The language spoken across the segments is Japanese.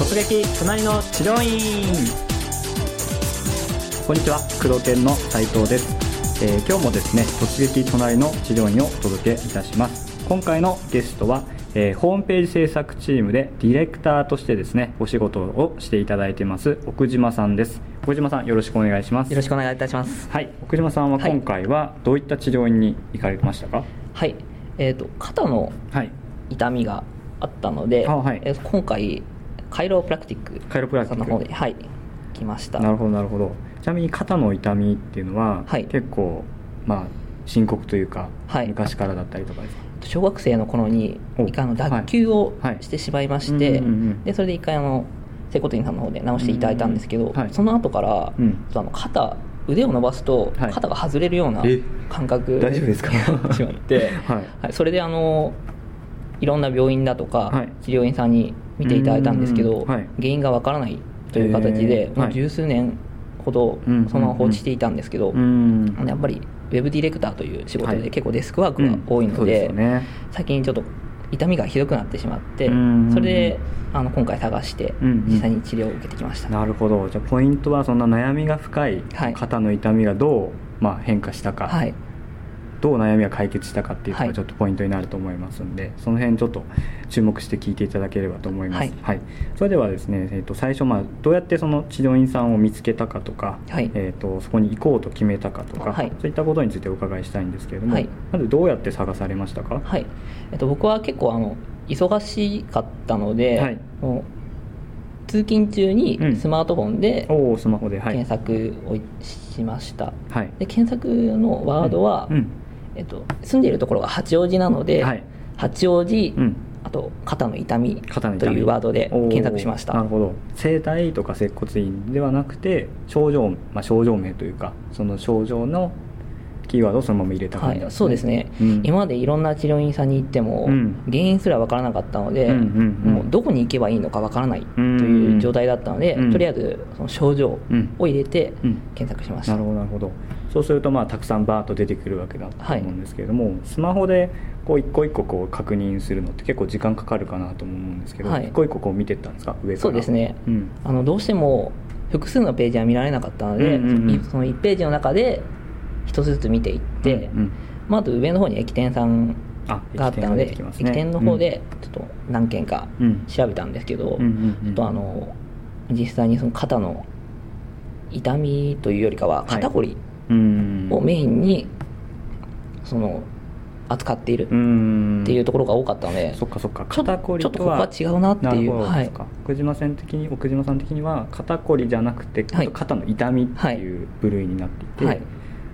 突撃隣の治療院。こんにちは工藤店の斉藤です、えー今日もですね突撃隣の治療院をお届けいたします。今回のゲストは、えーホームページ制作チームでディレクターとしてですねお仕事をしていただいてます奥島さんです。奥島さんよろしくお願いします。よろしくお願いいたします。はい奥島さんははい。今回はどういった治療院に行かれましたか？はい。えっ、と肩のはい。痛みがあったので、あはい。えー今回カイロプラクティックカイロプラクティック。の方ではい来ました。なるほどなるほど。ちなみに肩の痛みっていうのは、はい。結構まあ深刻というか、はい。昔からだったりとかですか？小学生の頃にお一回あの脱臼をしてしまいまして、うんうんうんでそれで一回あの整骨院さんの方で直していただいたんですけど、その後から、うん。あの肩腕を伸ばすとはい。肩が外れるようなえ？感覚大丈夫ですか？になってしまって、はい。はい、それであのいろんな病院だとか、はい。治療院さんに見ていただいたんですけど、うんはい。原因がわからないという形で、もう十数年ほどうんそのまま放置していたんですけど、やっぱりウェブディレクターという仕事はいで結構デスクワークが多いので最近ちょっと痛みがひどくなってしまって、うんそれであの今回探してうん実際に治療を受けてきました、なるほど。じゃあポイントはそんな悩みが深いはい。肩の痛みがどう、まあ、変化したか、はいどう悩みが解決したかっていうのはい。がちょっとポイントになると思いますんで、その辺ちょっと注目して聞いていただければと思います、はい。それではですね、えー、と最初まあどうやってその治療院さんを見つけたかとか、はい。えー、とそこに行こうと決めたかとか、はい。そういったことについてお伺いしたいんですけれども、はい。まずどうやって探されましたか？はい。えっと、僕は結構あの忙しかったので、はい。もう通勤中にうん。スマートフォンでおおスマホではい。検索をしました、はい。で検索のワードは、うんえっと、住んでいるところが八王子なので、はい。八王子、うん。あと肩の痛み肩の痛み。というワードで検索しました。なるほど。整体とか接骨院ではなくて症状、まあ、症状名というかその症状のキーワードをそのまま入れた感はい、そうですね、うん。今までいろんな治療院さんに行っても、うん。原因すら分からなかったので、うんうんうん。もうどこに行けばいいのか分からないとうん。いう状態だったので、うん。とりあえずその症状を入れてうん。検索しました、なるほどなるほどそうするとまあたくさんバーッと出てくるわけだと思うんですけれども、スマホでこう一個一個こう確認するのって結構時間かかるかなとも思うんですけど、はい。一個一個こう見てったんですか？上から。そうですね。うん。あのどうしても複数のページは見られなかったので、うんうんうん。その1ページの中で一つずつ見ていって、うんうん。まあ、あと上の方に駅店さんあがあったので駅店の方でちょっと何件かうん。調べたんですけど、うんうんうん。ちょっとあの実際にその肩の痛みというよりかは肩こりうんをメインにその扱っているうん。っていうところが多かったので、そっかそっか。肩こりちょっとここは違うなっていう。はい。奥島さん的に奥島さん的には肩こりじゃなくて、はい。肩の痛みっていう部類になっていて、はい。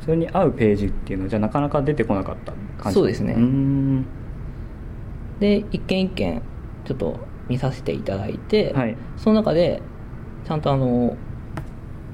それに合うページっていうのはじゃあなかなか出てこなかった感じそうですね。ん。で一件一件ちょっと見させていただいて、はい。その中でちゃんとあの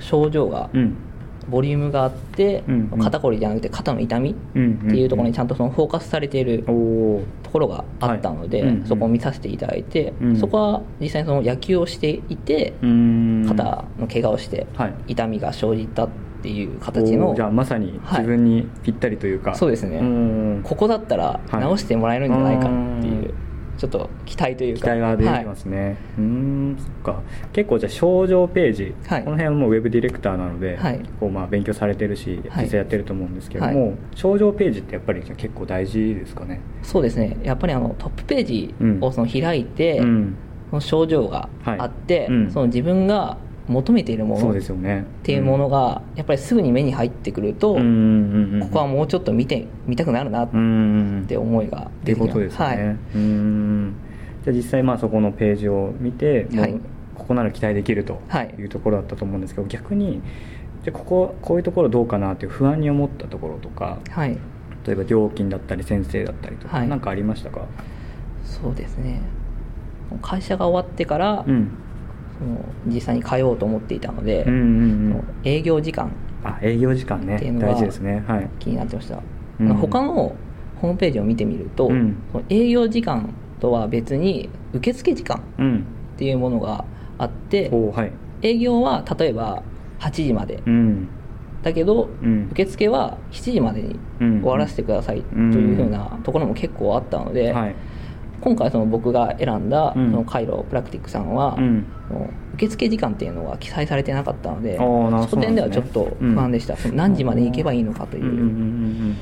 症状がうんボリュームがあって、うんうん。肩こりじゃなくて肩の痛みっうんていうところにちゃんとそのフォーカスされているところがあったので、はい。うんうん。そこを見させていただいて、うん。そこは実際にその野球をしていて、うん。肩の怪我をしてはい。痛みが生じたっていう形の、おー。じゃあまさに自分にぴったりというか、そうですね。うんここだったらはい。直してもらえるんじゃないかっていう、うんちょっと期待というか。期待が出てきますね、うーんそっか。結構じゃあ症状ページ、はい。この辺はもうウェブディレクターなので、はい。こうまあ勉強されてるしはい。実際やってると思うんですけども、はい。症状ページってやっぱり結構大事ですかね？そうですね。やっぱりあのトップページをその開いて、うん。その症状がはいあって、うん。その自分が求めているものっですよね。ていうものがやっぱりすぐに目に入ってくると、ここはもうちょっと見て見たくなるなって思いが出てきますことですよね、はい、じゃあ実際まあそこのページを見てここなら期待できるとはい。いうところだったと思うんですけど、逆にじゃあこここういうところどうかなっていう不安に思ったところとかはい、例えば料金だったり先生だったりとかはい。何かありましたか、そうですね。会社が終わってから、うんその実際に通おうと思っていたので、うんうんうそのん営業時間あ営業時間ね。っていうのは大事ですね。はい。気になってました、うん。他のホームページを見てみると、うん。その営業時間とは別に受付時間うん。っていうものがあっておーはい。営業は例えば8時まで。うん。だけど、うん。受付は7時までにうん。終わらせてくださいというふうなところも結構あったので、はい今回その僕が選んだそうん。のカイロプラクティックさんは、うん。受付時間っていうのは記載されてなかったのであーなそこ点ではちょっと不安でした、その何時まで行けばいいのかという、うんうんうんうん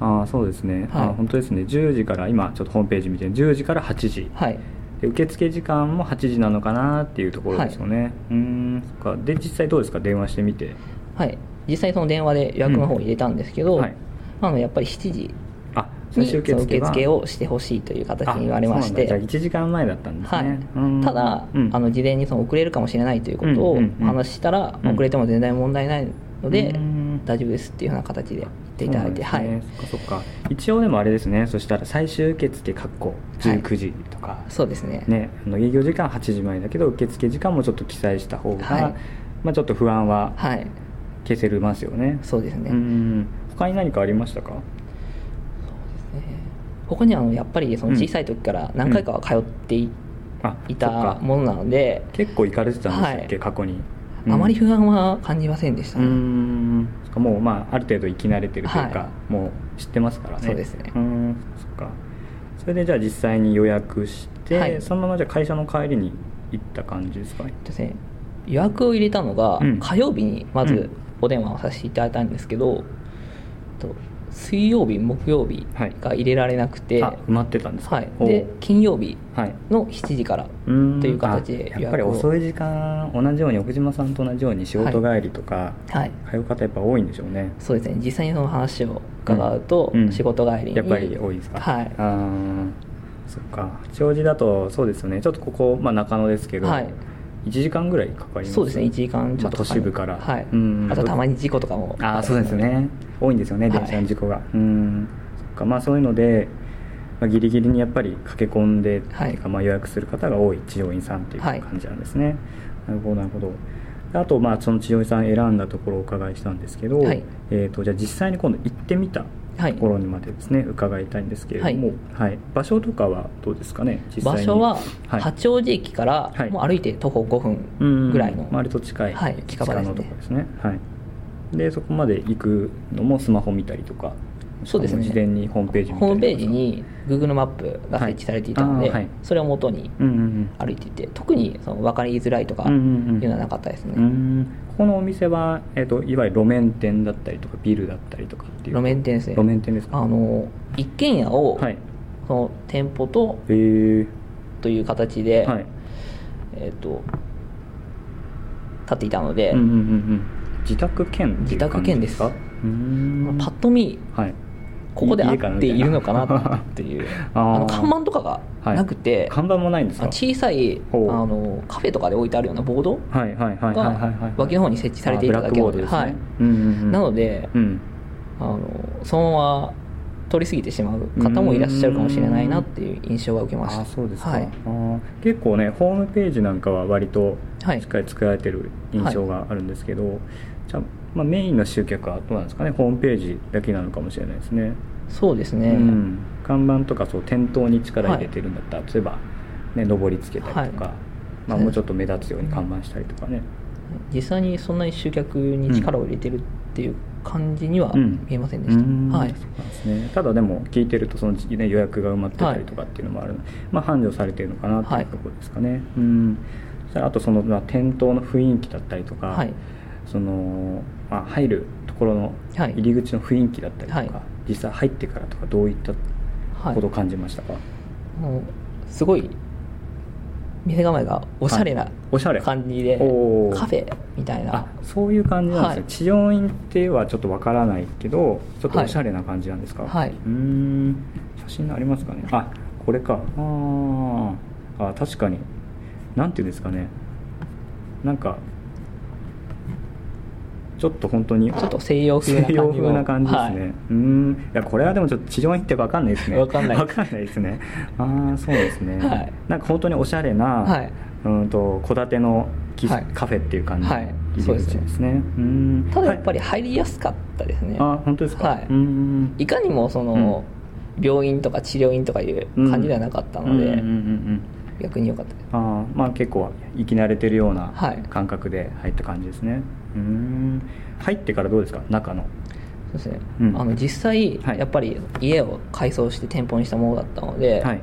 ああそうですね、はい。あ本当ですね。10時から今ちょっとホームページ見て10時から8時。はい。で受付時間も8時なのかなっていうところですよね、うーんそっか。で実際どうですか？電話してみて。はい。実際その電話で予約の方を入れたんですけど、うんはい。あのやっぱり7時受付をしてほしいという形に言われまして。じゃあ1時間前だったんですはい。ね、うん。ただ、うん。あの事前にその遅れるかもしれないということを話ししたら、うん。遅れても全然問題ないので、うん。大丈夫ですっていうような形で言っていただいて、そうなんはい。そっかそっか。一応でもあれですね。そしたら最終受付かっこ19時とか、そうですね。ね、あの営業時間8時前だけど受付時間もちょっと記載した方が、はい。まあ、ちょっと不安ははい。消せますよね、そうですね、うん。他に何かありましたか？他にはあのやっぱりその小さい時から何回かは通ってい,、たかものなので、結構行かれてたんでしたっけ、はい。過去に、あまり不安は感じませんでしたうね、ん。そっかもうまあある程度生き慣れてるというか、はもう知ってますからね。そうですね。うん。そっか。それでじゃあ実際に予約して、はい。そのままじゃあ会社の帰りに行った感じですかですね予約を入れたのがうん。火曜日にまずうん。お電話をさせていただいたんですけど、と水曜日木曜日が入れられなくて、あ埋まってたんですか？はい、おで金曜日はい。の7時からという形であやっぱり遅い時間同じように奥島さんと同じように仕事帰りとか、はい。通う方やっぱ多いんでしょうね。そうですね。実際にその話を伺うと、うん。仕事帰りに。やっぱり多いですか？はい。あー。そっか。八王子だとそうですよね。ちょっとここ、まあ、中野ですけど、はい1時間ぐらいかかります？そうですね1時間ちょっとまあ都市部から。はい、うん。あとたまに事故とかも。ああそうですね。多いんですよねはい。電車の事故が、うん。そっか。まあそういうので、まあ、ギリギリにやっぱり駆け込んで、はい。まあ予約する方が多い治療院さんっていうはい。感じなんですね、なるほどなるほど。であとまあその治療院さん選んだところをお伺いしたんですけど、はい。えー、とじゃあ実際に今度行ってみたはいところにまでですね、伺いたいんですけれども、はい。場所とかはどうですかね実際に。場所ははい。八王子駅からはい。もう歩いて徒歩5うん分ぐらいの、割と近い、はい近場ですね。のところですね。はい。でそこまで行くのもスマホ見たりとかそうですね。事前にホームページホームページに Google マップが設置されていたので、はい。それを元にうんうん歩いていて特にその分かりづらいとかうんいううんうん。のはなかったですね、うん。うんここのお店は、えー、といわゆる路面店だったりとかビルだったりとかっていう。路面店ですね。路面店ですか？あの一軒家を、はい。その店舗とへえ。という形で、はい。えっ、と立っていたので、うんうんうんうん。自宅兼っていう感じですか？自宅うーん。パッと見はいここで合っているのかなっていう。あの看板とかがなくて、看板もないんです小さいあのカフェとかで置いてあるようなボードはいはいはいはいはいがはい。脇の方に設置されていただけなのではい。なのでうん。あのそのまま通り過ぎてしまう方もいらっしゃるかもしれないなっていう印象は受けました。あそうですか、はい。結構ねホームページなんかは割とはい。しっかり作られてる印象があるんですけど、じゃあ、まあ、メインの集客はどうなんですかね？ホームページだけなのかもしれないですね。そうですね、うん、看板とかそう店頭に力入れてるんだったら、例えば、ね、上りつけたりとか、はい。まあ、もうちょっと目立つように看板したりとかね、実際にそんなに集客に力を入れてるっていう感じにはうん。見えませんでした、うん。はい。そうなんですね、ただでも聞いてるとその、ね、予約が埋まってたりとかっていうのもあるので、まあ、繁盛されてるのかなってはいいうところですかね、うん。あとその、まあ、店頭の雰囲気だったりとか、はい。そのまあ、入るところのはい。入り口の雰囲気だったりとか、はい。実際入ってからとかどういったはいことを感じましたか、もうすごい店構えがおしゃれな感じで、おー。カフェみたいな。あそういう感じなんですね、はい。治療院ってはちょっとわからないけどちょっとおしゃれな感じなんですか？はい。うーん写真ありますかね？あこれか。あー。あ確かに。なんていうんですかね。なんかちょっと本当にちょっと西洋風な感じですね、はい。うーん。いやこれはでもちょっと治療院ってわかんないですね。わかんない。わかんないですね。ああそうですね、はい。なんか本当におしゃれな、はい。うんと戸建てのきはい。カフェっていう感じのはい。そうですね。ですね、うんただやっぱり、り入りやすかったですね、あ本当ですか、はい。うん。いかにもその、病院とか治療院とかいう感じではなかったので、うんうんうんうん。逆に良かったです。あーまあ結構生き慣れてるようなはい。感覚で入った感じですね、うん。入ってからどうですか？中の。そうですね、うん。あの実際、はい。やっぱり家を改装して店舗にしたものだったので、はい。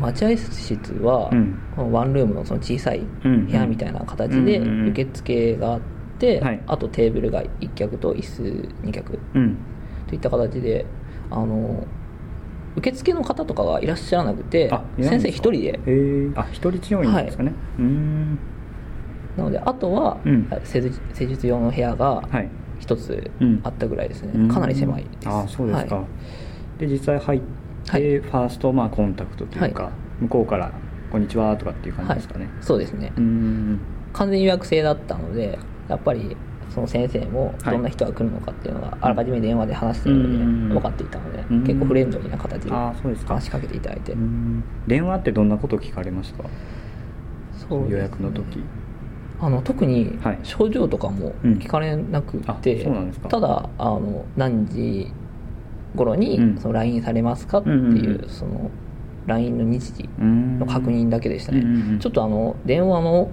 待合室は、このワンルームのその小さい部屋みたいな形で受付があって、あとテーブルが1脚と椅子2脚といった形であの受付の方とかがいらっしゃらなくて先生一人で。あ一人治療院ですかね、はい、なのであとは、うん、施術用の部屋が一つあったぐらいですね、うん、かなり狭いです。あそうですか、はい、で実際入って、はい、ファーストまあコンタクトというか、向こうから「こんにちは」とかっていう感じですかね、そうですね。完全予約制だったのでやっぱりその先生もどんな人が来るのかっていうのがあらかじめ電話で話しているので分かっていたので結構フレンドリーな形で話しかけていただいて。電話ってどんなこと聞かれましたそう予約の時あの特に症状とかも聞かれなくて、うん、ただあの何時頃にその LINE されますかっていうその LINE の日時の確認だけでしたね、ちょっとあの電話の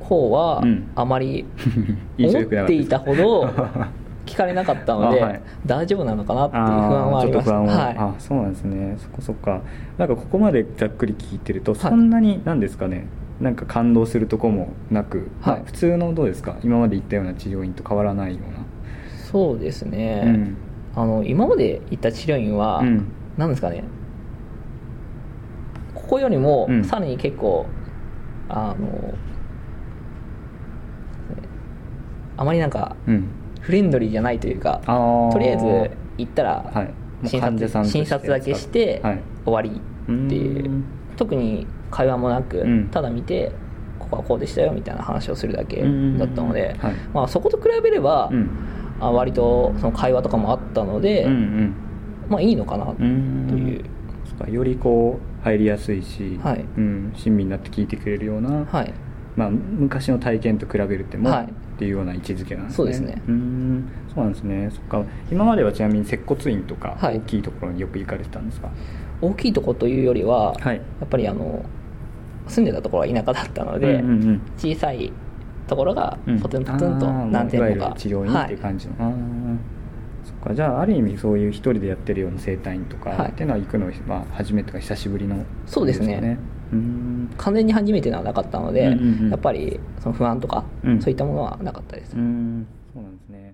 方はあまり 思っていたほど 聞かれなかったので、はい、大丈夫なのかなっていう不安はありましたは。い、あそうなんですね。そこそっか。なんかここまでざっくり聞いてるとそんなに何ですかね、なんか感動するとこもなく、はい、普通のどうですか？今まで行ったような治療院と変わらないような。そうですね、うん、あの今まで行った治療院は、うん、なんですかね？ここよりもさらに結構、うん、あのあまりなんか、フレンドリーじゃないというか、とりあえず行ったら診察,、診察だけして終わりっていう、特に会話もなく、ただ見てここはこうでしたよみたいな話をするだけだったので、まあ、そこと比べれば、あ割とその会話とかもあったので、まあいいのかなという。よりこう入りやすいし、はい。うん、親身になって聞いてくれるような、はい。まあ、昔の体験と比べるても、はい、っていうような位置づけなんですね。そうですね。うん。そうなんですね。そっか。今まではちなみに接骨院とか大きいところによく行かれてたんですか、はい、大きいところというよりは、はい、やっぱりあの住んでたところは田舎だったので、うんうんうん、小さいところがポツンポツンと何店舗か、治療院っていう感じの、はい、そっか。じゃあある意味そういう一人でやってるような整体院とかっていうのは行くの、まあ、初めてか久しぶりの、ね、そうですね。完全に初めてではなかったので、うんうんうん、やっぱりその不安とか、うん、そういったものはなかったです。そうなんですね